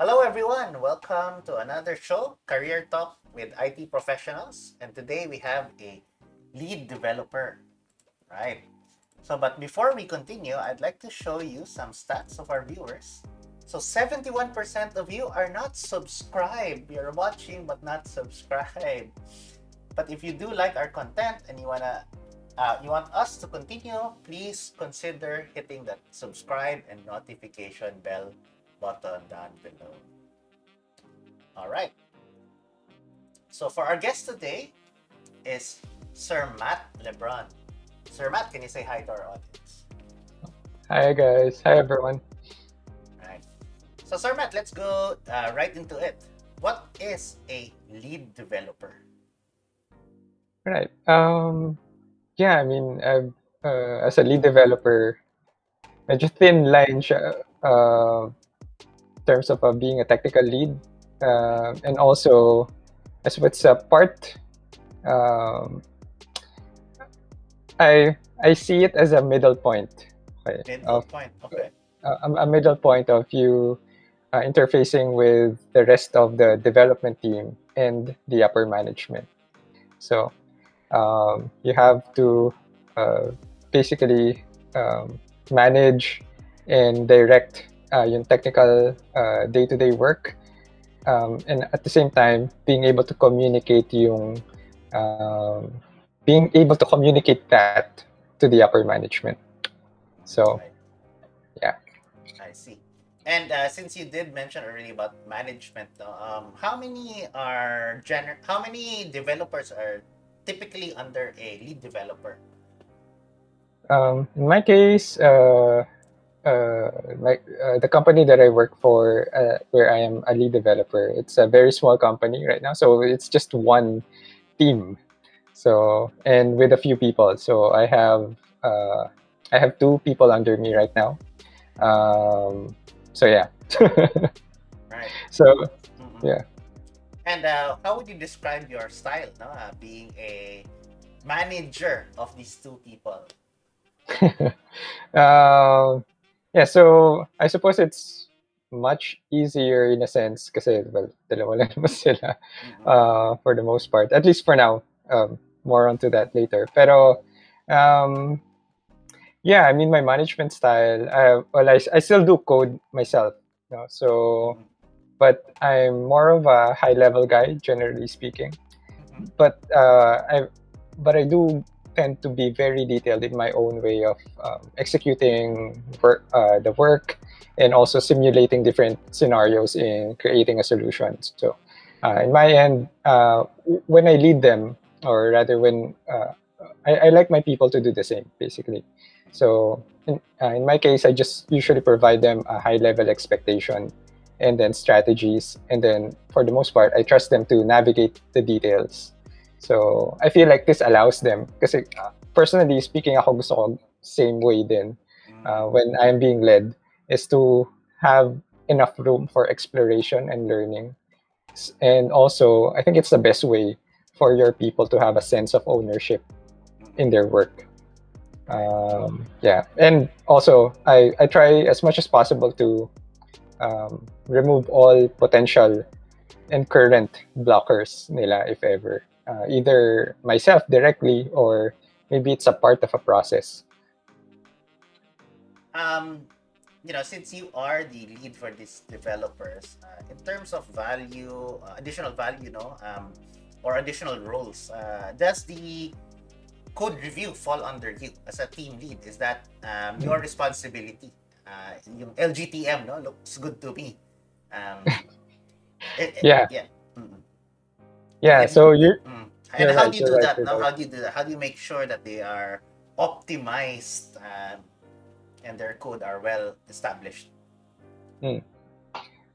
Hello, everyone. Welcome to another show, Career Talk with IT professionals. And today we have a lead developer, right? So, but before we continue, I'd like to show you some stats of our viewers. So, 71% of you are not subscribed. You're watching but not subscribed. But if you do like our content and you wanna uh, you want us to continue, please consider hitting that subscribe and notification bell button down below. All right. So for our guest today is Sir Matt Lebron. Sir Matt, can you say hi to our audience? Hi guys. Hi everyone. All right. So Sir Matt, let's go uh, right into it. What is a lead developer? Right. Um, yeah, I mean, I've, uh, as a lead developer, medyo thin line siya uh, terms of uh, being a technical lead. Uh, and also, as what's a part, um, I I see it as a middle point. Okay, Middle of, point. Okay. a, a middle point of you uh, interfacing with the rest of the development team and the upper management. So um, you have to uh, basically um, manage and direct uh, yung technical uh, day-to-day work um, and at the same time being able to communicate yung um, being able to communicate that to the upper management so yeah. I see. And uh, since you did mention already about management, um, how many are gener- How many developers are typically under a lead developer? Um, in my case, uh, uh, my, uh, the company that I work for, uh, where I am a lead developer, it's a very small company right now. So it's just one team. So and with a few people. So I have uh, I have two people under me right now. Um, so yeah. Right. so Mhm. Yeah. And uh, how would you describe your style, no? Uh, being a manager of these two people. uh, yeah, so I suppose it's much easier in a sense kasi well, dalawa lang naman sila Mhm. uh, for the most part. At least for now. Um, more onto that later. Pero um, yeah, I mean my management style. Uh, well, I, I still do code myself. No? So, but I'm more of a high level guy, generally speaking. Mhm. But uh, I but I do tend to be very detailed in my own way of um, executing work, uh, the work and also simulating different scenarios in creating a solution. So, uh, in my end, uh, when I lead them, or rather when uh, I, I like my people to do the same, basically. So, in, uh, in my case, I just usually provide them a high level expectation and then strategies. And then, for the most part, I trust them to navigate the details. So, I feel like this allows them, kasi uh, personally speaking, ako gusto ko same way din Mhm. uh, when I'm being led is to have enough room for exploration and learning. And also, I think it's the best way for your people to have a sense of ownership in their work. Um, yeah, and also I, I try as much as possible to um, remove all potential and current blockers nila if ever. Uh, either myself directly or maybe it's a part of a process. um, you know, since you are the lead for these developers, uh, in terms of value, uh, additional value, no, um, or additional roles, uh, does the code review fall under you as a team lead? Is that um, your responsibility? Uh, yung LGTM, no, looks good to me. Um, it- it- Yeah. Yeah. And- so you Mm. And how right, do you do right, that? you're No? right. How do you do that? How do you make sure that they are optimized um, and their code are well established?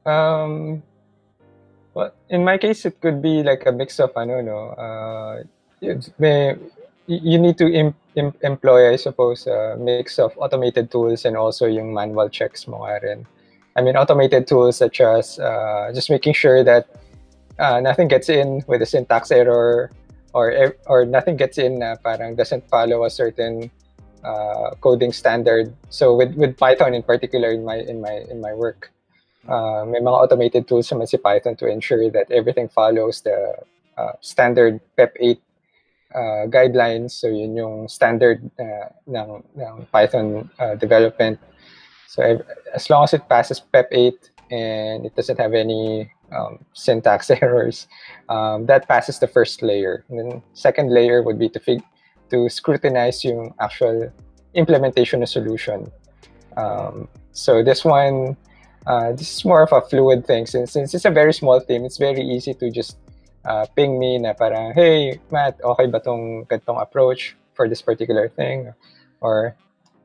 Um, well, in my case, it could be like a mix of ano, no. Uh, it may, you need to im- im- employ, I suppose, a mix of automated tools and also yung manual checks mo nga rin. I mean, automated tools such as uh, just making sure that uh, nothing gets in with a syntax error or or nothing gets in na parang doesn't follow a certain uh, coding standard. So with, with Python in particular in my in my in my work, Uh, may mga automated tools naman si Python to ensure that everything follows the uh, standard PEP 8 uh, guidelines. So yun yung standard uh, ng, ng Python uh, development. So as long as it passes PEP 8 and it doesn't have any um, syntax errors, um, that passes the first layer. And then second layer would be to fig to scrutinize yung actual implementation of solution. Um, so this one, uh, this is more of a fluid thing. Since, since it's a very small team, it's very easy to just uh, ping me na parang, hey, Matt, okay ba tong ganitong approach for this particular thing? Or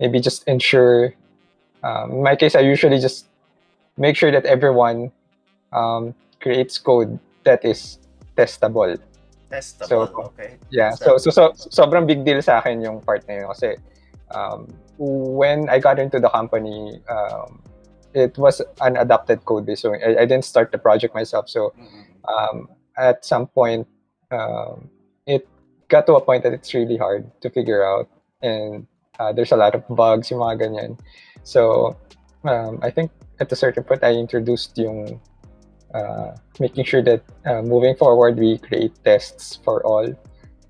maybe just ensure, um, in my case, I usually just make sure that everyone um, creates code that is testable. Testable, So, okay. Yeah, so, so, so sobrang big deal sa akin yung part na yun kasi um, when I got into the company, um, it was an adapted code base. So I, I didn't start the project myself. So Mhm. um, at some point, um, it got to a point that it's really hard to figure out, and uh, there's a lot of bugs, yung mga ganyan. So um, I think at a certain point, I introduced yung uh, making sure that uh, moving forward, we create tests for all,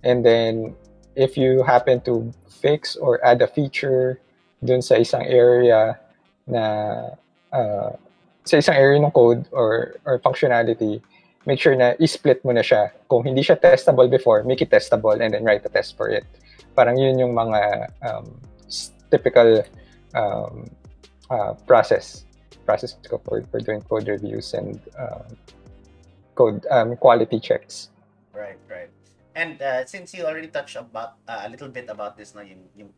and then if you happen to fix or add a feature dun sa isang area na uh, sa isang area ng code or or functionality, make sure na i-split mo na siya. Kung hindi siya testable before, make it testable and then write a test for it. Parang yun yung mga um, typical um, uh, process process for, for doing code reviews and um, code um, quality checks. Right, right. And uh, since you already touched about uh, a little bit about this, now you you,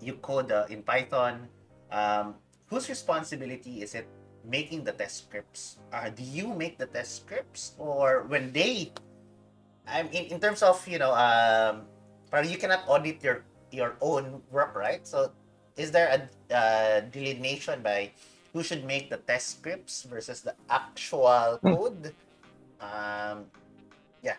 you code uh, in Python. Um, whose responsibility is it making the test scripts? Uh, do you make the test scripts, or when they? I'm in, in terms of you know, um, but you cannot audit your your own work, right? So, is there a uh, delineation by who should make the test scripts versus the actual Hmm. code? Um, yeah.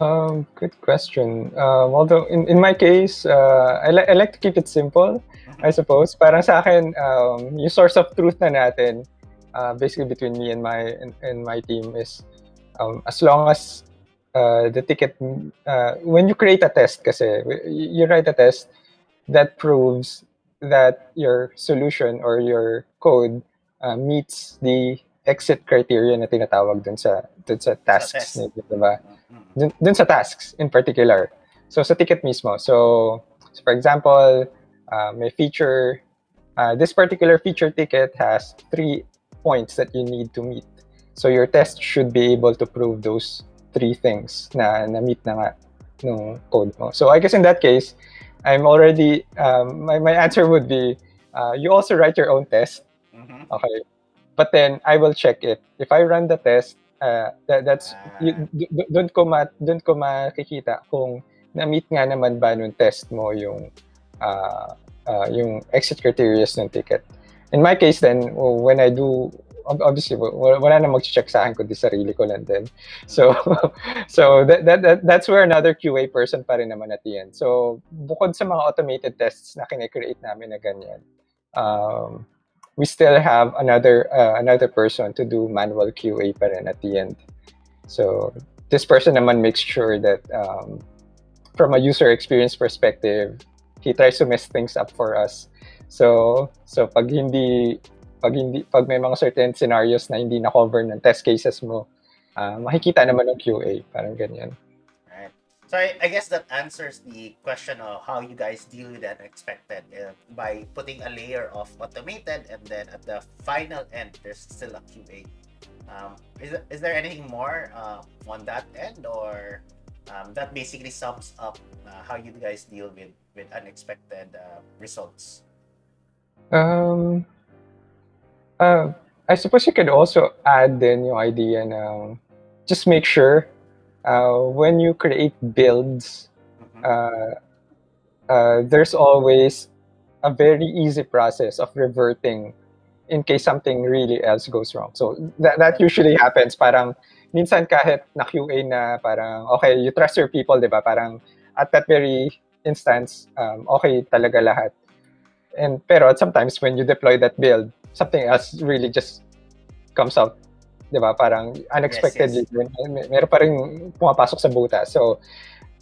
Um, good question. Um, although in, in my case, uh, I, li- I like to keep it simple, I suppose. Parang sa akin, um, yung source of truth na natin, uh, basically between me and my and, and my team is um, as long as uh, the ticket, uh, when you create a test kasi, you write a test that proves that your solution or your code uh, meets the exit criteria na tinatawag dun sa dun sa tasks test. nila, diba? Mhm. dun, dun sa tasks in particular. So sa ticket mismo. So, so for example, uh, may feature, uh, this particular feature ticket has three points that you need to meet. So your test should be able to prove those three things na na-meet na nga nung code mo. So I guess in that case, I'm already, um, my, my answer would be, uh, you also write your own test Mhm. Okay. But then I will check it. If I run the test, uh, that, that's y- d- d- doon ko ma doon ko makikita kung na-meet nga naman ba nung test mo yung uh, uh, yung exit criteria ng ticket. In my case then, when I do obviously wala na mag-check sa akin kundi sarili ko lang din. So so that, that, that that's where another QA person pa rin naman at the end. So bukod sa mga automated tests na kine-create namin na ganyan, um, we still have another uh, another person to do manual QA pa rin at the end. So this person naman makes sure that um, from a user experience perspective, he tries to mess things up for us. So so pag hindi pag hindi pag may mga certain scenarios na hindi na cover ng test cases mo, uh, makikita naman ng QA, parang ganyan. Right. So I, I guess that answers the question of how you guys deal with the unexpected uh, by putting a layer of automated and then at the final end there's still a QA. Um, is, is there anything more uh, on that end or um, that basically sums up uh, how you guys deal with, with unexpected uh, results? Um, uh, I suppose you could also add then yung idea ng just make sure uh, when you create builds, Mhm. uh, uh, there's always a very easy process of reverting in case something really else goes wrong. So that, that usually happens. Parang minsan kahit na QA na parang okay, you trust your people, di ba? Parang at that very instance, um, okay talaga lahat. And pero sometimes when you deploy that build, something else really just comes out, di ba? Parang unexpectedly, yes. May, meron pa rin pumapasok sa buta. So,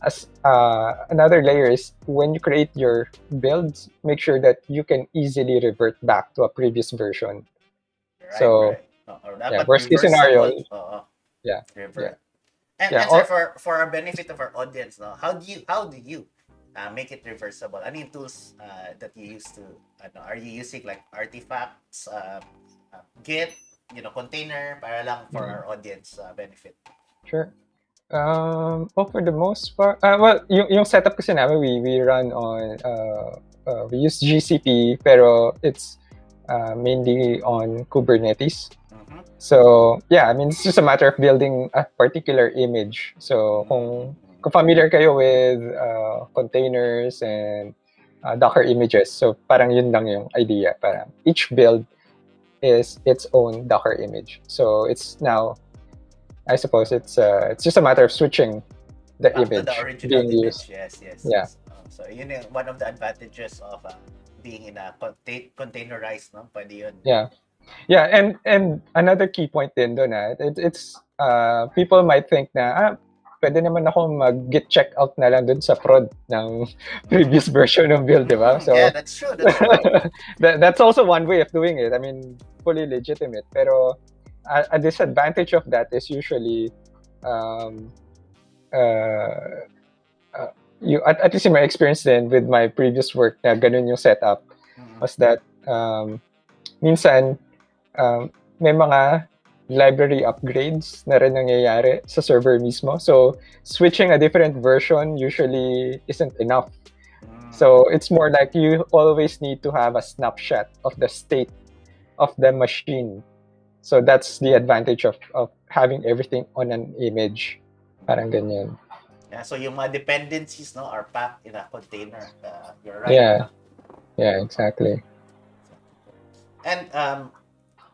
as uh, another layer is when you create your builds, make sure that you can easily revert back to a previous version. Right, So, right. Oo, yeah, worst case scenario, Oo. yeah, Revert. yeah. And, Yeah, and sir, or- for for our benefit of our audience, no, how do you how do you uh, make it reversible? Ano yung tools uh, that you use to? Ano, are you using like artifacts, uh, uh, Git, you know, container para lang for Mhm. our audience uh, benefit? Sure. Um, well, for the most part, uh, well, yung, yung setup kasi namin, we, we run on, uh, uh, we use GCP, pero it's uh, mainly on Kubernetes. Mhm. So, yeah, I mean, it's just a matter of building a particular image. So, kung familiar kayo with uh, containers and uh, Docker images, so parang yun lang yung idea. Parang each build is its own Docker image. So, it's now, I suppose it's uh, it's just a matter of switching the Back image the original being image. used. Yes, yes. Yeah. yes. Uh, so yun yung one of the advantages of uh, being in a contain- containerized, no? Pwede yun. Yeah. Yeah, and and another key point din doon ah, it, it's uh people might think na ah pwede naman ako mag-git check out na lang doon sa prod ng previous version ng build, di ba? So yeah, that's true. That's true. that, that's also one way of doing it. I mean, fully legitimate. Pero a, a disadvantage of that is usually um uh, uh you at, at least in my experience then with my previous work na ganun yung setup Mhm. was that um, minsan um, may mga library upgrades na rin nangyayari sa server mismo. So, switching a different version usually isn't enough. Mm. So, it's more like you always need to have a snapshot of the state of the machine. So, that's the advantage of, of having everything on an image. Parang ganyan. Yeah, so yung mga dependencies no are packed in a container. Uh, you're right. Yeah. Yeah, exactly. And um,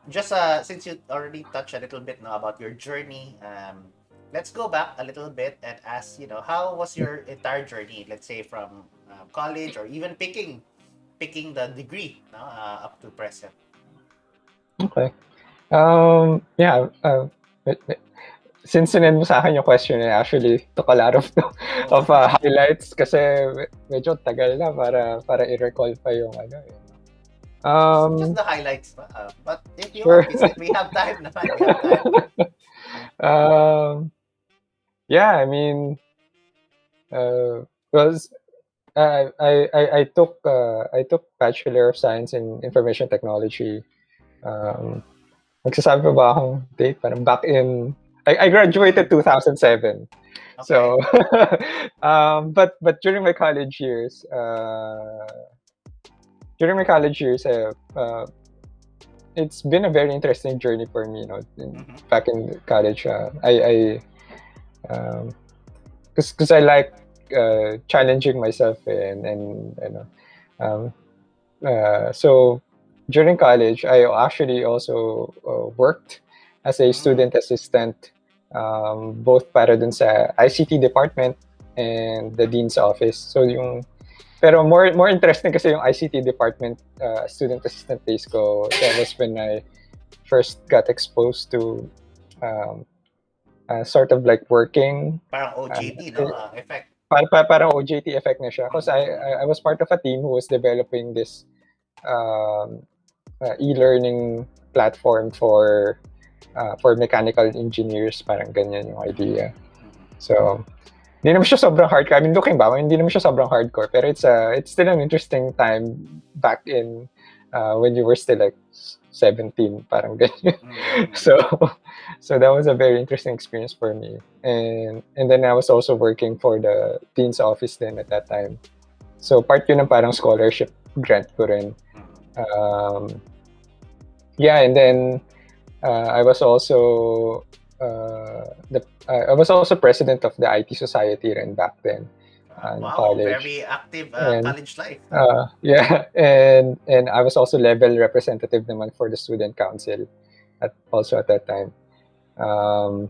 just uh, since you already touched a little bit now about your journey, um, let's go back a little bit and ask, you know, how was your entire journey? Let's say from uh, college or even picking picking the degree no, uh, up to present. Okay. Um, yeah, uh, since sinend mo sa akin yung question, I actually took a lot of, of uh, highlights kasi medyo tagal na para para i-recall pa yung ano. eh. Um, Just the highlights. Uh, but if you Sure. want, we- have time naman. We have time. um, yeah, I mean, uh, I I I took uh, I took Bachelor of Science in Information Technology. Um, pa ba akong date? Parang back in I, I graduated 2007. Okay. So, um, but but during my college years, uh, during my college years, uh, uh, it's been a very interesting journey for me. You know, in- Mhm. back in college, uh, I, I, um, cause, cause I like uh, challenging myself and and you know, um, uh, so during college, I actually also uh, worked as a Mm. student assistant, um, both para dun sa ICT department and the dean's office. So yung pero more more interesting kasi yung ICT department uh, student assistant days ko. That was when I first got exposed to um, uh, sort of like working Parang OJT, no? Uh, effect. para, para, parang OJT effect na siya. Because I, I, I was part of a team who was developing this um, uh, e-learning platform for uh, for mechanical engineers. Parang ganyan yung idea. So, hindi naman siya sobrang hardcore. I mean, looking back, hindi naman siya sobrang hardcore. Pero it's, uh, it's still an interesting time back in uh, when you were still like 17, parang ganyan. Mhm. so so that was a very interesting experience for me and and then i was also working for the dean's office then at that time so part yun ng parang scholarship grant ko rin um, yeah and then uh, i was also uh, the uh, i was also president of the it society rin back then Uh, in wow, college. very active uh, And- college life. uh, yeah, and and I was also level representative naman for the student council at also at that time. Um,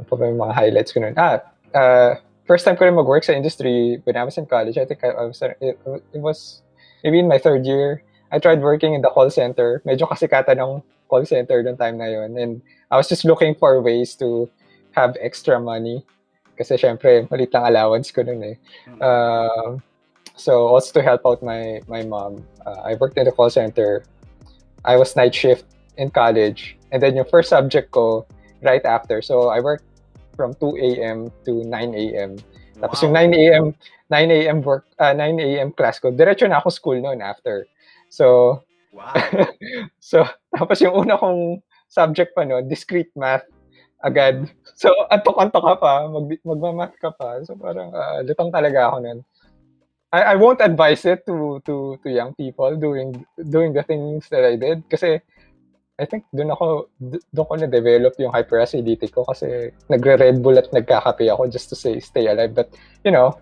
ano pa ba yung mga highlights ko nun? Ah, uh, first time ko rin mag-work sa industry when I was in college. I think I, was, it, it was maybe in my third year. I tried working in the call center. Medyo kasikatan ng call center noong time na yun. And I was just looking for ways to have extra money. Kasi syempre, malit lang allowance ko nun eh. Uh, so also to help out my my mom, uh, I worked in the call center. I was night shift in college. And then yung first subject ko, right after. So I worked from 2 a.m. to 9 a.m. Tapos yung 9 a.m. 9 a.m. work, uh, 9 a.m. class ko, diretso na ako school noon after. So, Wow. so tapos yung una kong subject pa noon, discrete math agad. So, antok-antok ka pa, mag magma-math ka pa. So, parang uh, lutang talaga ako noon. I, I won't advise it to to to young people doing doing the things that I did kasi I think doon ako doon ko na-develop yung hyperacidity ko kasi nagre-Red Bull at nagkakape ako just to say stay alive. But, you know,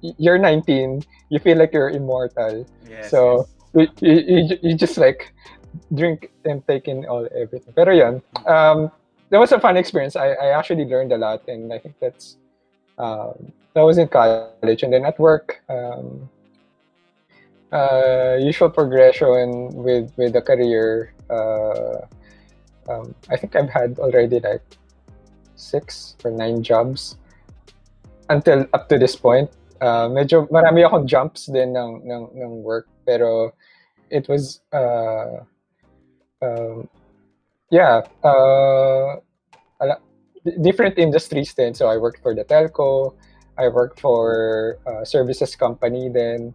you're 19, you feel like you're immortal. Yes, so, yes. You, you, you just like drink and take in all everything. Pero yun, um, that was a fun experience. I, I actually learned a lot and I think that's um, that was in college and then at work um, uh, usual progression with with the career uh, um, I think I've had already like six or nine jobs until up to this point uh, medyo marami akong jumps din ng, ng, ng work pero it was uh, um, yeah uh, different industries then. So I worked for the telco I worked for a services company then.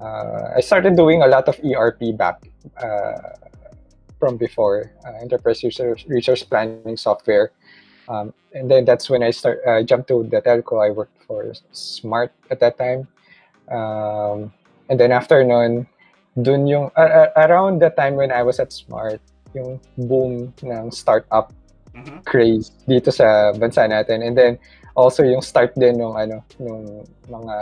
Uh, I started doing a lot of ERP back uh, from before uh, enterprise resource, resource planning software. Um, and then that's when I start uh, jumped to the telco. I worked for Smart at that time. Um, and then after nun dun yung uh, around the time when I was at Smart yung boom ng startup Mhm. craze dito sa bansa natin and then also yung start din nung ano nung mga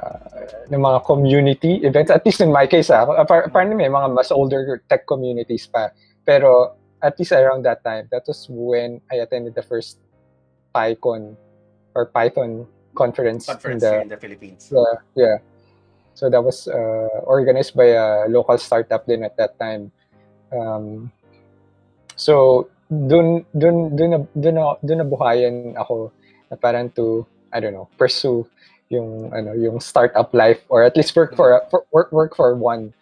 uh, ng mga community events at least in my case ah apar- apparently may mga mas older tech communities pa pero at least around that time that was when I attended the first PyCon or Python conference, Conference in the in the Philippines. yeah, yeah. So that was uh, organized by a local startup din at that time. Um, so dun dun dun na dun na, dun ako na parang to I don't know pursue yung ano yung startup life or at least work for, for work work for one.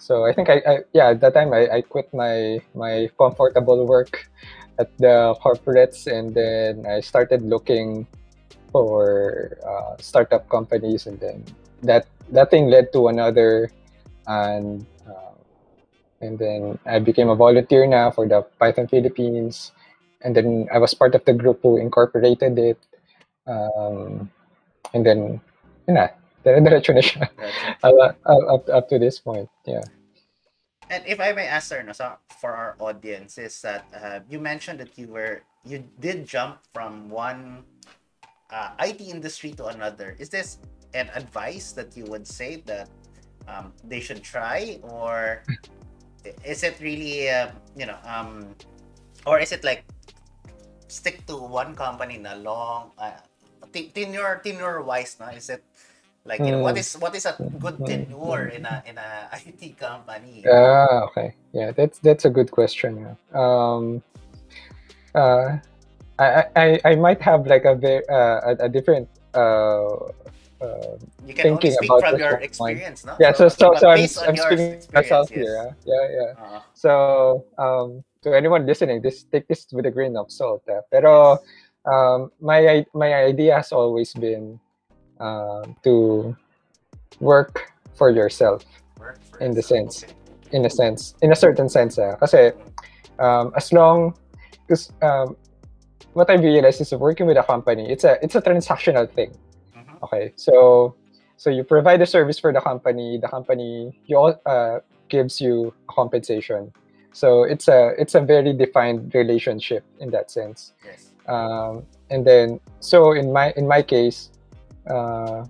So I think I, I yeah at that time I, I quit my my comfortable work at the corporates and then I started looking for uh, startup companies and then that that thing led to another and uh, and then I became a volunteer now for the Python Philippines. And then I was part of the group who incorporated it. Um, and then yun na dire-diretso na siya. That's up, up, up to this point yeah. And if I may ask, sir, no, so for our audience, is that uh, you mentioned that you were you did jump from one uh, IT industry to another. Is this an advice that you would say that um, they should try, or is it really uh, you know, um, or is it like stick to one company na long uh, ten- tenure tenure wise na is it like you know what Hmm. is what is a good tenure in a in a IT company Ah, okay. Yeah, that's that's a good question. Yeah. Um, uh, I, I I might have like a very uh, a, a different uh, uh, you can only speak about from your experience, no? yeah. So so but so I'm I'm speaking myself yes. here. ah. Yeah, yeah. Uh, So um, to anyone listening, this take this with a grain of salt. ah. Pero um, my my idea has always been um, to work for yourself. work for In the sense. okay. in a sense, in a certain sense. Ah. Kasi um, as long, because um, what I realized is working with a company, it's a it's a transactional thing. Okay, so so you provide a service for the company. The company you all, uh, gives you compensation. So it's a it's a very defined relationship in that sense. Yes. Um, and then so in my in my case, uh,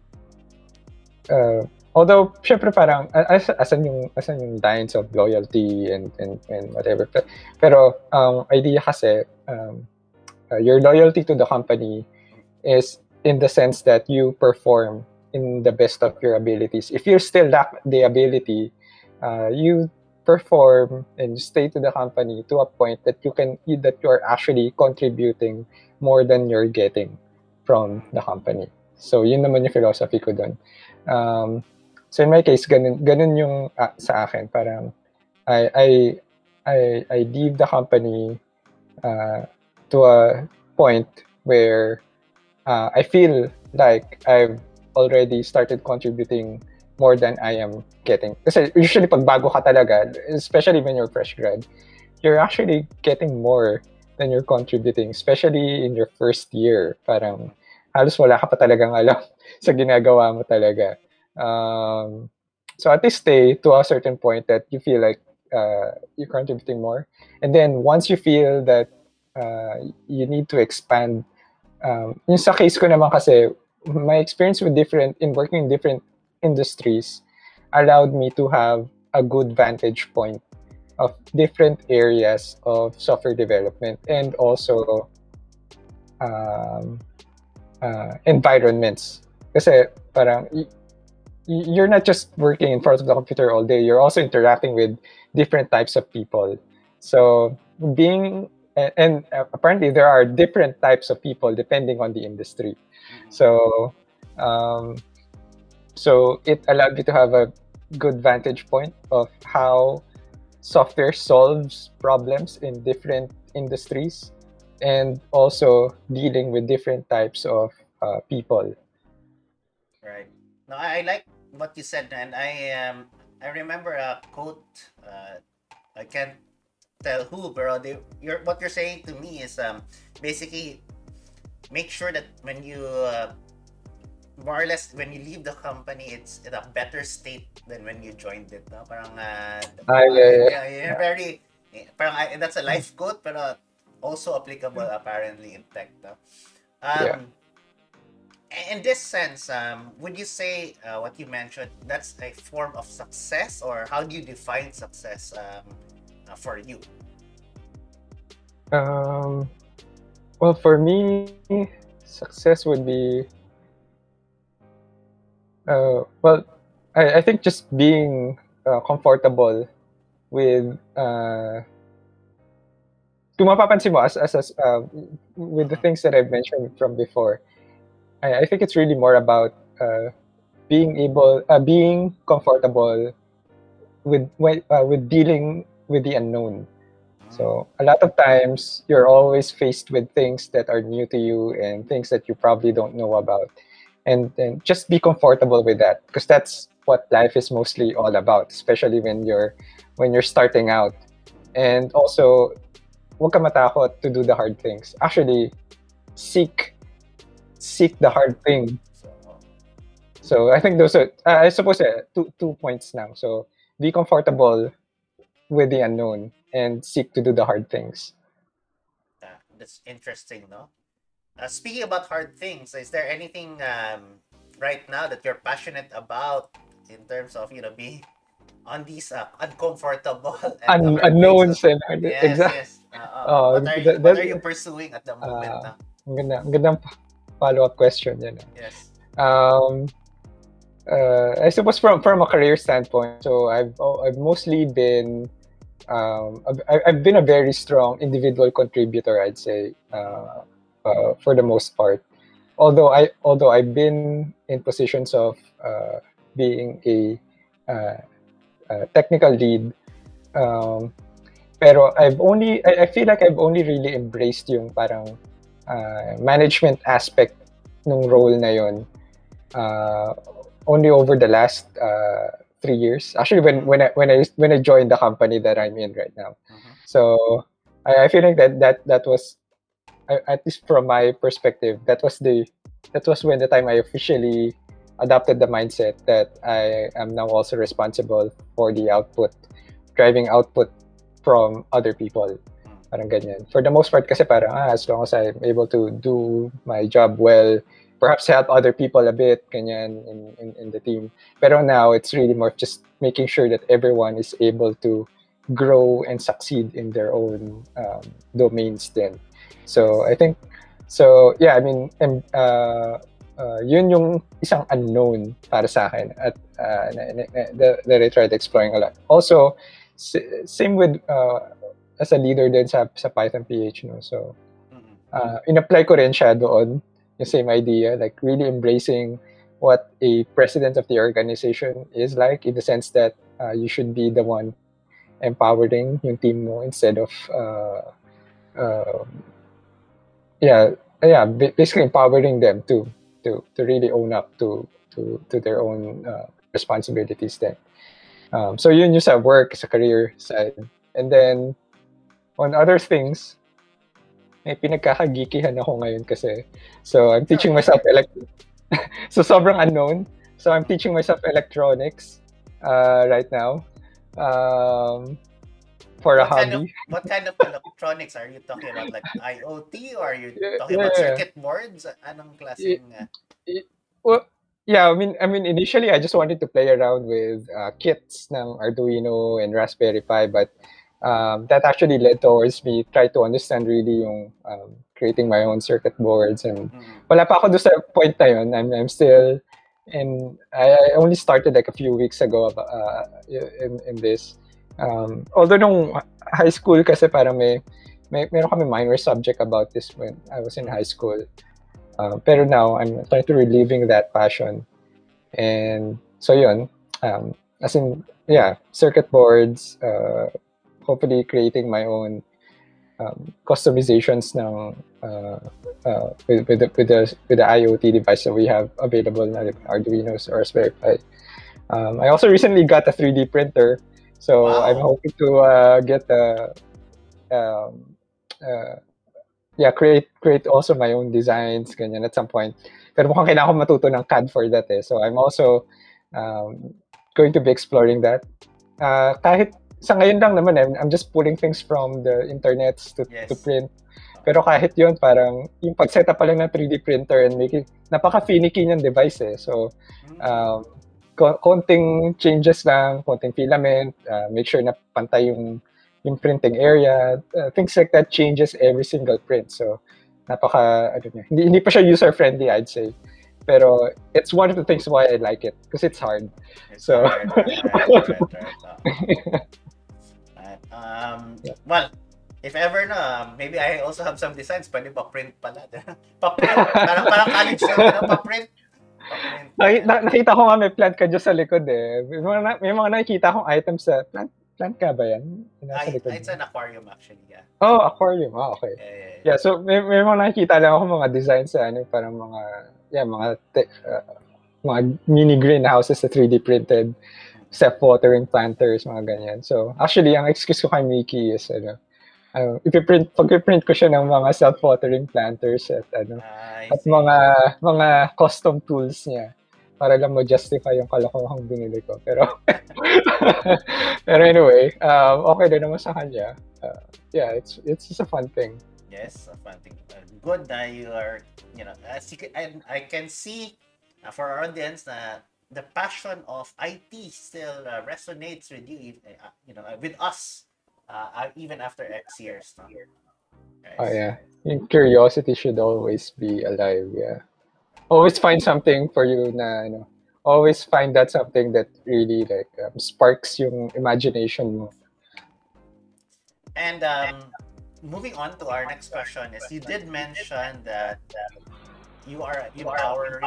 uh, although syempre parang as, asan yung asan yung lines of loyalty and and, and whatever. Pe- Pero ang idea kasi um, uh, your loyalty to the company is in the sense that you perform in the best of your abilities. If you still lack the ability, uh, you perform and stay to the company to a point that you can that you are actually contributing more than you're getting from the company. So yun naman yung philosophy ko doon. Um, so in my case, ganun, ganun yung uh, sa akin. Parang I, I, I, I leave the company uh, to a point where uh, I feel like I've already started contributing more than I am getting. Kasi usually pag bago ka talaga, especially when you're fresh grad, you're actually getting more than you're contributing, especially in your first year. Parang halos wala ka pa talagang alam sa ginagawa mo talaga. Um, so at least stay to a certain point that you feel like uh, you're contributing more. And then once you feel that uh, you need to expand, um, yung sa case ko naman kasi, my experience with different, in working in different industries allowed me to have a good vantage point of different areas of software development and also um, uh, environments. Kasi parang you're not just working in front of the computer all day, you're also interacting with different types of people. So being and, apparently there are different types of people depending on the industry. So um, so it allowed me to have a good vantage point of how software solves problems in different industries and also dealing with different types of uh, people. Right. No, I like what you said, and I um I remember a quote. Uh, I can't tell who, bro. they, you're, what you're saying to me is um basically make sure that when you uh, more or less when you leave the company it's in a better state than when you joined it no parang uh, ah, yeah, yeah. yeah, very parang that's a life quote pero also applicable apparently in tech no? um yeah. in this sense um would you say uh, what you mentioned that's a form of success or how do you define success um for you? Um well for me success would be uh, well, I, I think just being uh, comfortable with uh, mo as, as, as uh, with the things that I've mentioned from before, I, I think it's really more about uh, being able, uh, being comfortable with uh, with dealing with the unknown. So a lot of times you're always faced with things that are new to you and things that you probably don't know about. And and just be comfortable with that because that's what life is mostly all about especially when you're when you're starting out. And also huwag matakot to do the hard things. Actually seek seek the hard thing. So i think those are i suppose uh, two two points now so be comfortable with the unknown and seek to do the hard things yeah, that's interesting no uh, speaking about hard things, is there anything um, right now that you're passionate about in terms of you know being on these uh, uncomfortable and Un- unknowns and yes, exactly. Yes. Uh, uh, uh, what, are you, that, what are you pursuing at the moment? Uh, ang ganda, ang gandang follow-up question yan. Yes. Um, uh, I suppose from from a career standpoint, so I've I've mostly been um, I've, I've been a very strong individual contributor, I'd say. Uh, uh, for the most part. Although I although I've been in positions of uh, being a, uh, a, technical lead, um, pero I've only I, I, feel like I've only really embraced yung parang uh, management aspect ng role na yon uh, only over the last uh, three years. Actually, when when I when I when I joined the company that I'm in right now, mm-hmm. so I, I feel like that that that was at least from my perspective, that was the that was when the time I officially adopted the mindset that I am now also responsible for the output, driving output from other people. Parang ganyan. For the most part kasi parang ah, as long as I'm able to do my job well, perhaps help other people a bit ganyan in, in, in the team. Pero now it's really more just making sure that everyone is able to grow and succeed in their own um, domains then. So I think, so yeah, I mean, and uh, uh, yun yung isang unknown para sa akin at uh, na, na, na, that, that I tried exploring a lot. Also, same with uh, as a leader din sa, sa Python PH, no? So, Mm-mm. uh, in-apply ko rin siya doon, yung same idea, like really embracing what a president of the organization is like in the sense that uh, you should be the one empowering yung team mo instead of uh, uh, yeah yeah basically empowering them to to to really own up to to to their own uh, responsibilities then. Um, so yun yung sa work sa career side. And then on other things may pinagkakagikihan ako ngayon kasi so I'm teaching myself elect so sobrang unknown so I'm teaching myself electronics uh, right now um, for a What kind hobby of what kind of electronics are you talking about? Like IoT or are you Yeah, talking about yeah. circuit boards? Anong klaseng uh, Well, yeah, I mean, I mean, initially I just wanted to play around with uh, kits ng Arduino and Raspberry Pi, but um, that actually led towards me try to understand really yung um, creating my own circuit boards and mm, wala pa ako sa point na yun. I'm, I'm still in, I, I only started like a few weeks ago uh, in, in this. Um, although nung high school kasi parang may, may meron kami minor subject about this when I was in high school. Uh, pero now, I'm trying to reliving that passion. And so yun, um, as in, yeah, circuit boards, uh, hopefully creating my own um, customizations ng uh, uh, with, with, the, with, the, with the IoT device that we have available na like Arduinos or Raspberry Pi. Um, I also recently got a 3D printer, so Wow. I'm hoping to uh, get the um, uh, yeah create create also my own designs ganyan at some point. Pero mukhang kailangan ko matuto ng CAD for that eh. So I'm also um, going to be exploring that. Uh, kahit sa ngayon lang naman eh, I'm just pulling things from the internet to, Yes. to print. Pero kahit yun, parang yung pag-setup pa lang ng 3D printer and making, napaka-finicky niyang device eh. So, mm, um, ko- konting changes lang, konting filament, uh, make sure na pantay yung, yung printing area, uh, things like that changes every single print. So, napaka, ano niya, hindi, hindi pa siya user-friendly, I'd say. Pero, it's one of the things why I like it, because it's hard. it's so- right. Um, Yeah. well, if ever na, maybe I also have some designs, pwede pa print pala. pa-print. parang, parang college no? pa-print. Pa-print. Na- nakita ko nga may plant ka dyan sa likod eh. May mga, na- may mga nakikita akong items sa, plant, plant ka ba yan? Nasa Ay, likod. it's an aquarium actually, yeah. Oh, aquarium. Ah, okay. Yeah, yeah, yeah. Yeah, so may, may mga nakikita lang ako mga designs sa ano, parang mga, yeah, mga, te- uh, mga mini greenhouses na 3D printed, self-watering planters, mga ganyan. So, actually, ang excuse ko kay Mickey is, ano, uh, ipiprint, pag-print ko siya ng mga self-watering planters at, ano, I at mga, mga custom tools niya para lang mo-justify yung kalokohang binili ko. Pero, pero anyway, um, okay na naman sa kanya. Uh, yeah, it's it's just a fun thing. Yes, a fun thing. Uh, good na you are, you know, as you can, I, I can see uh, for our audience na the passion of IT still uh, resonates with you, uh, you know, uh, with us, uh, uh, even after X years. No? Oh yeah, yung curiosity should always be alive. Yeah, always find something for you na ano. Always find that something that really like um, sparks your imagination mo. And um, moving on to our next question is you did mention that you are empowering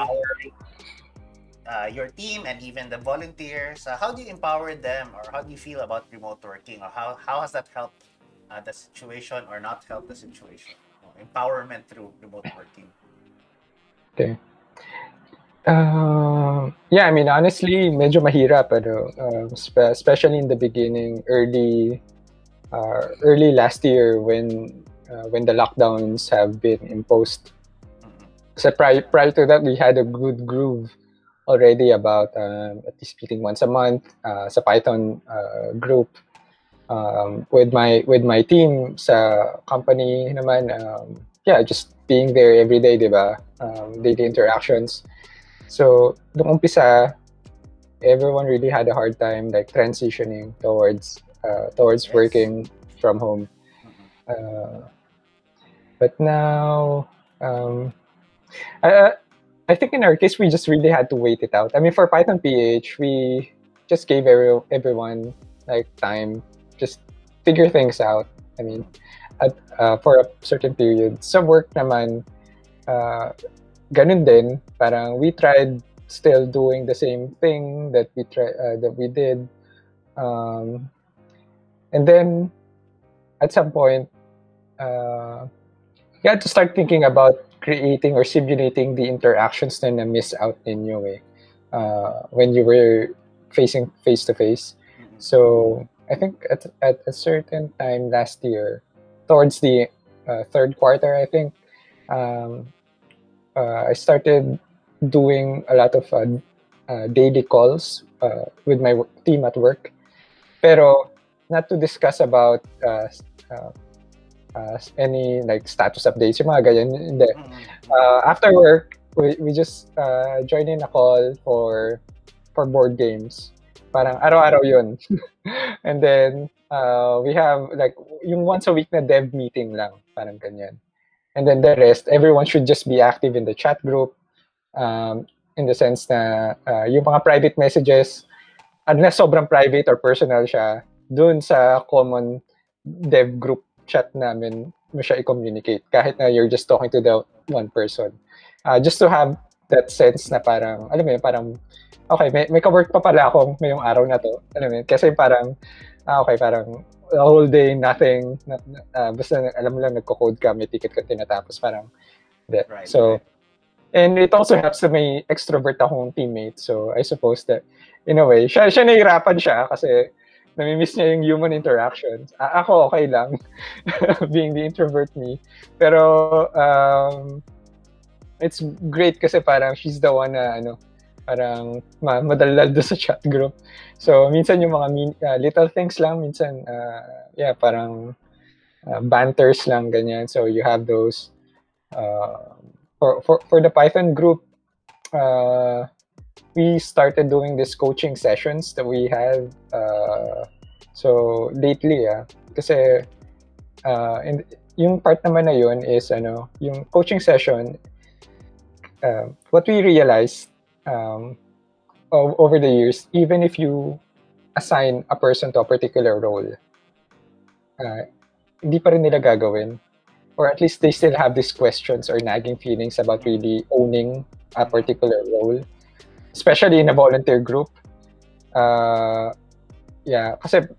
uh, your team and even the volunteers. Uh, how do you empower them, or how do you feel about remote working, or how, how has that helped uh, the situation or not helped the situation? Uh, Empowerment through remote working. Okay. Uh, yeah, I mean, honestly, medyo mahirap, pero uh, spe- especially in the beginning, early, uh, early last year when uh, when the lockdowns have been imposed. Mhm. So prior, prior to that, we had a good groove already about um, at least meeting once a month uh, sa Python uh, group um, with my with my team sa company naman. Um, yeah, just being there every day, di ba? Um, daily interactions. So, nung umpisa, everyone really had a hard time like transitioning towards uh, towards Yes. working from home. Mhm. Uh, but now, um, I, I think in our case, we just really had to wait it out. I mean, for Python PH, we just gave every, everyone like time, just figure things out. I mean, at, uh, for a certain period. Sa work naman, uh, ganun din. Parang we tried still doing the same thing that we try uh, that we did. Um, and then at some point, uh, you had to start thinking about creating or simulating the interactions na na-miss out ninyo eh, uh, when you were facing face to face. So I think at, at a certain time last year, towards the uh, third quarter, I think, um, uh, I started doing a lot of uh, uh, daily calls uh, with my team at work. Pero not to discuss about uh, any like status updates, yung mga ganyan. Hindi. Uh, after work, we, we just uh, join in a call for for board games. Parang araw-araw yun. and then, uh, we have like yung once a week na dev meeting lang. Parang ganyan. And then the rest, everyone should just be active in the chat group. Um, in the sense na uh, yung mga private messages, unless sobrang private or personal siya, dun sa common dev group chat namin mo siya i-communicate kahit na you're just talking to the one person. Uh, just to have that sense na parang, alam mo yun, parang, okay, may, may ka-work pa pala ako ngayong araw na to. Alam mo yun, kasi parang, ah, okay, parang the whole day, nothing, na, uh, basta alam mo lang, nagko-code ka, may ticket ka tinatapos, parang, that. Right, so, and it also helps na may extrovert akong teammate. So, I suppose that, in a way, siya, siya nahihirapan siya kasi nami-miss niya yung human interactions. A- ako, okay lang. being the introvert me. Pero, um, it's great kasi parang she's the one na, ano, parang ma- madaldal doon sa chat group. So, minsan yung mga min- uh, little things lang, minsan, uh, yeah, parang uh, banters lang, ganyan. So, you have those. Uh, for, for, for the Python group, uh, we started doing these coaching sessions that we have. Uh, so, lately, ah, kasi, uh, in, yung part naman na yun is, ano, yung coaching session, uh, what we realized um, o- over the years, even if you assign a person to a particular role, uh, hindi pa rin nila gagawin. Or at least they still have these questions or nagging feelings about really owning a particular role. Especially in a volunteer group. Uh, yeah, kasi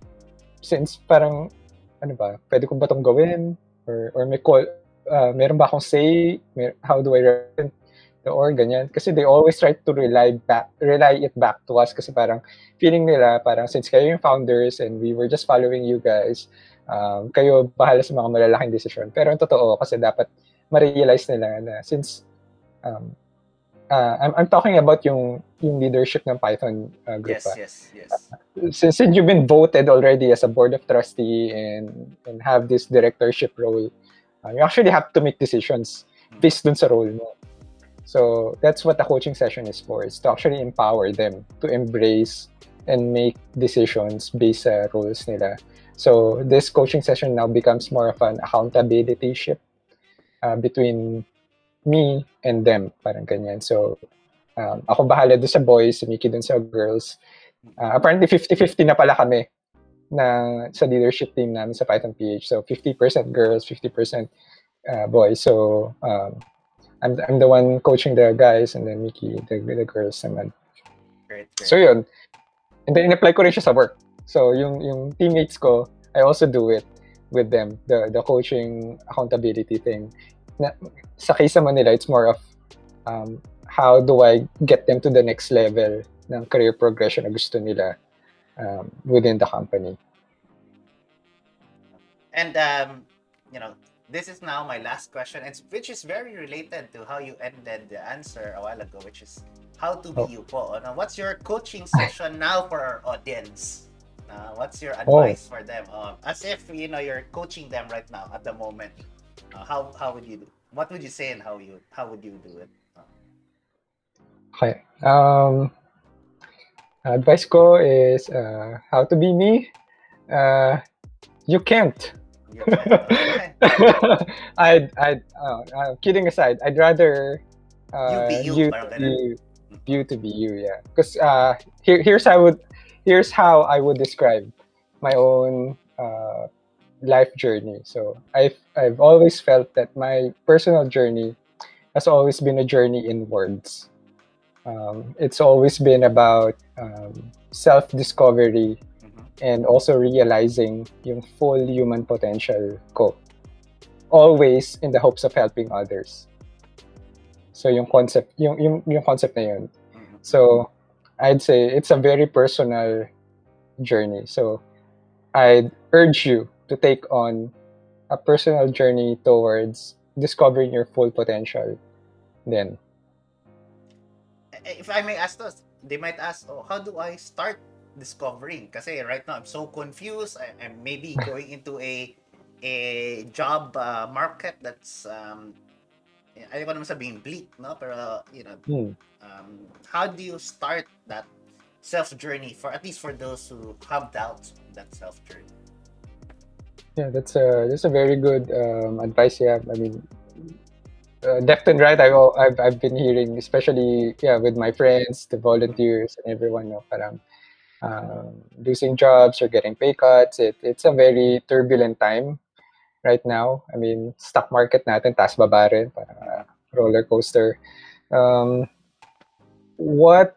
since parang, ano ba, pwede ko ba itong gawin? Or, or may call, uh, meron ba akong say? Mer- how do I represent the org? Ganyan. Kasi they always try to rely back, rely it back to us kasi parang feeling nila, parang since kayo yung founders and we were just following you guys, um, kayo bahala sa mga malalaking desisyon. Pero ang totoo, kasi dapat ma-realize nila na since um, uh, I'm, I'm talking about yung yung leadership ng Python uh, group. Yes, ah. yes, yes. Since, since you've been voted already as a board of trustee and and have this directorship role, uh, you actually have to make decisions based dun sa role mo. So that's what the coaching session is for. It's to actually empower them to embrace and make decisions based sa roles nila. So this coaching session now becomes more of an accountability ship uh, between me and them, parang ganyan. So um, ako bahala doon sa boys, si Mickey dun sa girls. Uh, apparently 50-50 na pala kami na sa leadership team namin sa Python PH. So 50% girls, 50% uh, boys. So um, I'm I'm the one coaching the guys and then Mickey the, the girls naman. Great, great. So yun. And then in-apply ko rin siya sa work. So yung yung teammates ko, I also do it with them. The the coaching accountability thing. Na, sa case naman nila, it's more of um, how do I get them to the next level ng career progression na gusto nila um, within the company. And um, you know, this is now my last question, and which is very related to how you ended the answer a while ago, which is how to be Oh. you po. Ano, what's your coaching session now for our audience? Uh, what's your advice for them? Uh, as if you know you're coaching them right now at the moment. Uh, how how would you do? What would you say and how you how would you do it? Uh, Okay. Um, advice ko is uh, how to be me. Uh, you can't. you okay. I I uh, uh, kidding aside, I'd rather uh, be you, you, to you to be you, yeah. Because uh, here, here's how I would here's how I would describe my own uh, life journey. So I've I've always felt that my personal journey has always been a journey inwards. Um, it's always been about um, self discovery Mhm. and also realizing yung full human potential ko. Always in the hopes of helping others. So yung concept, yung, yung, yung concept na yun. Mhm. So I'd say it's a very personal journey. So I'd urge you to take on a personal journey towards discovering your full potential then. Eh, If I may ask those, they might ask, oh, how do I start discovering? Kasi right now I'm so confused. I, I'm maybe going into a a job uh, market that's um ayaw ko naman sabihin bleak, no? Pero, you know, Hmm. um, how do you start that self journey for at least for those who have doubts that self journey? Yeah, that's a that's a very good um, advice. Yeah, I mean, uh, left and right, I've, I've I've been hearing, especially yeah, with my friends, the volunteers, and everyone. No, parang um, losing jobs or getting pay cuts. It it's a very turbulent time right now. I mean, stock market natin taas baba rin, uh, roller coaster. Um, what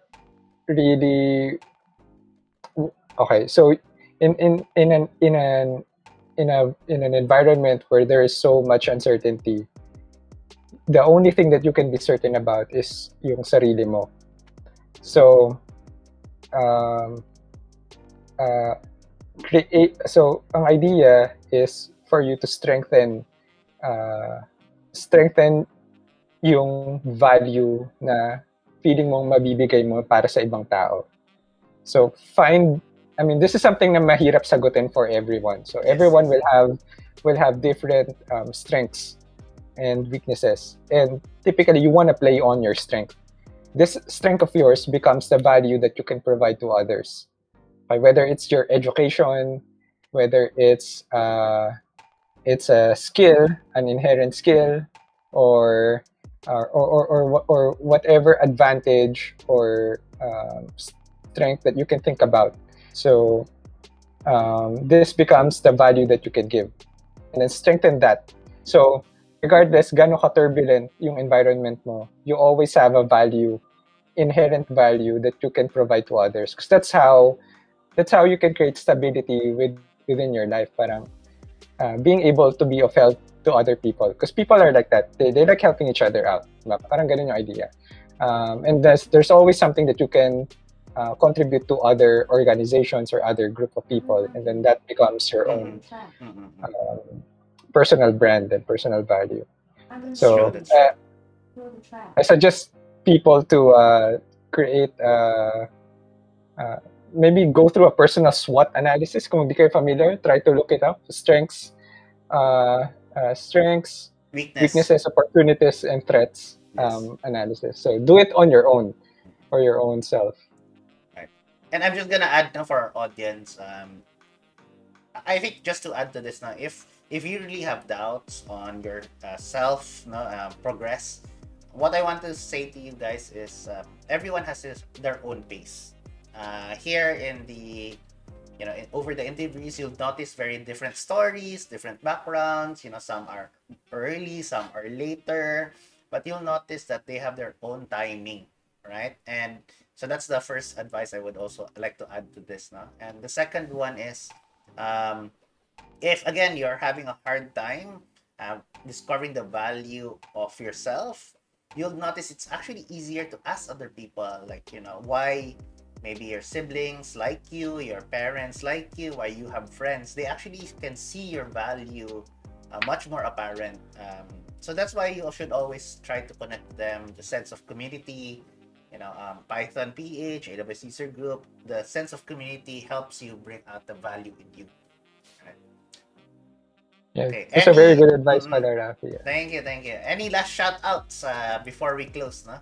really okay so in in in an in an in a in an environment where there is so much uncertainty the only thing that you can be certain about is yung sarili mo. So um uh create so ang idea is for you to strengthen uh strengthen yung value na feeling mong mabibigay mo para sa ibang tao. So find I mean, this is something na mahirap sagutin for everyone. So everyone will have will have different um, strengths and weaknesses, and typically you want to play on your strength. This strength of yours becomes the value that you can provide to others, by whether it's your education, whether it's uh, it's a skill, an inherent skill, or or or or, or, or whatever advantage or um, strength that you can think about. So um, this becomes the value that you can give, and then strengthen that. So regardless gaano ka turbulent yung environment mo, you always have a value, inherent value that you can provide to others. Because that's how that's how you can create stability with within your life. Parang uh, being able to be of help to other people. Because people are like that. They, they like helping each other out. Parang ganun yung idea. Um, and there's, there's always something that you can uh, contribute to other organizations or other group of people. And then that becomes your own um, personal brand and personal value. So uh. I suggest people to uh, create uh, uh, maybe go through a personal SWOT analysis. Kung hindi kayo familiar, try to look it up. Strengths, uh, uh, strengths, Weakness. weaknesses, opportunities, and threats um, analysis. So do it on your own, for your own self. And I'm just gonna add now for our audience. Um, I think just to add to this now, if if you really have doubts on your uh, self, no, uh, progress, what I want to say to you guys is um, everyone has his, their own pace. Uh, here in the you know in, over the interviews, you'll notice very different stories, different backgrounds. You know, some are early, some are later, but you'll notice that they have their own timing, right? And so that's the first advice I would also like to add to this now. And the second one is um, if again you're having a hard time uh, discovering the value of yourself, you'll notice it's actually easier to ask other people, like, you know, why maybe your siblings like you, your parents like you, why you have friends. They actually can see your value uh, much more apparent. Um, so that's why you should always try to connect them, the sense of community, you know, um, Python PH, AWS user group, the sense of community helps you bring out the value in you. Yeah, Okay, that's a very good advice, mm, pala, Rafi. Yeah. Thank you, thank you. Any last shout outs uh, before we close, no?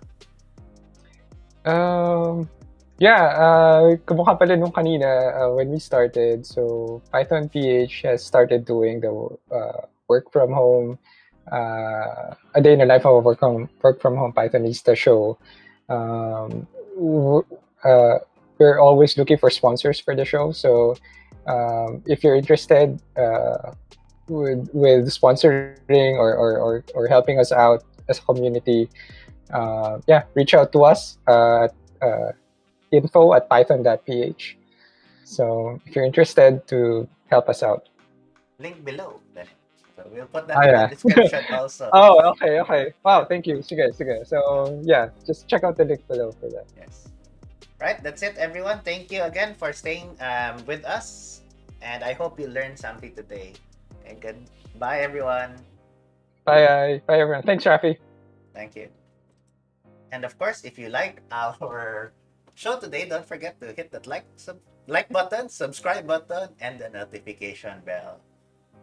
Um, yeah, uh, kamukha pala nung kanina uh, when we started. So Python PH has started doing the uh, work from home uh, a day in the life of a work from work from home Pythonista show. Um, uh, we're always looking for sponsors for the show. So um, if you're interested uh, with with sponsoring or, or, or, or helping us out as a community, uh, yeah, reach out to us at uh, info at python.ph. So if you're interested to help us out. Link below. We'll put that Ah, in yeah. the description also. Oh, okay, okay. Wow, thank you. Sige, sige. So yeah, just check out the link below for that. Yes. Right, that's it, everyone. Thank you again for staying um, with us. And I hope you learned something today. And good. Bye, everyone. Bye, bye everyone. Thanks, Rafi. Thank you. And of course, if you like our show today, don't forget to hit that like sub- like button, subscribe button, and the notification bell.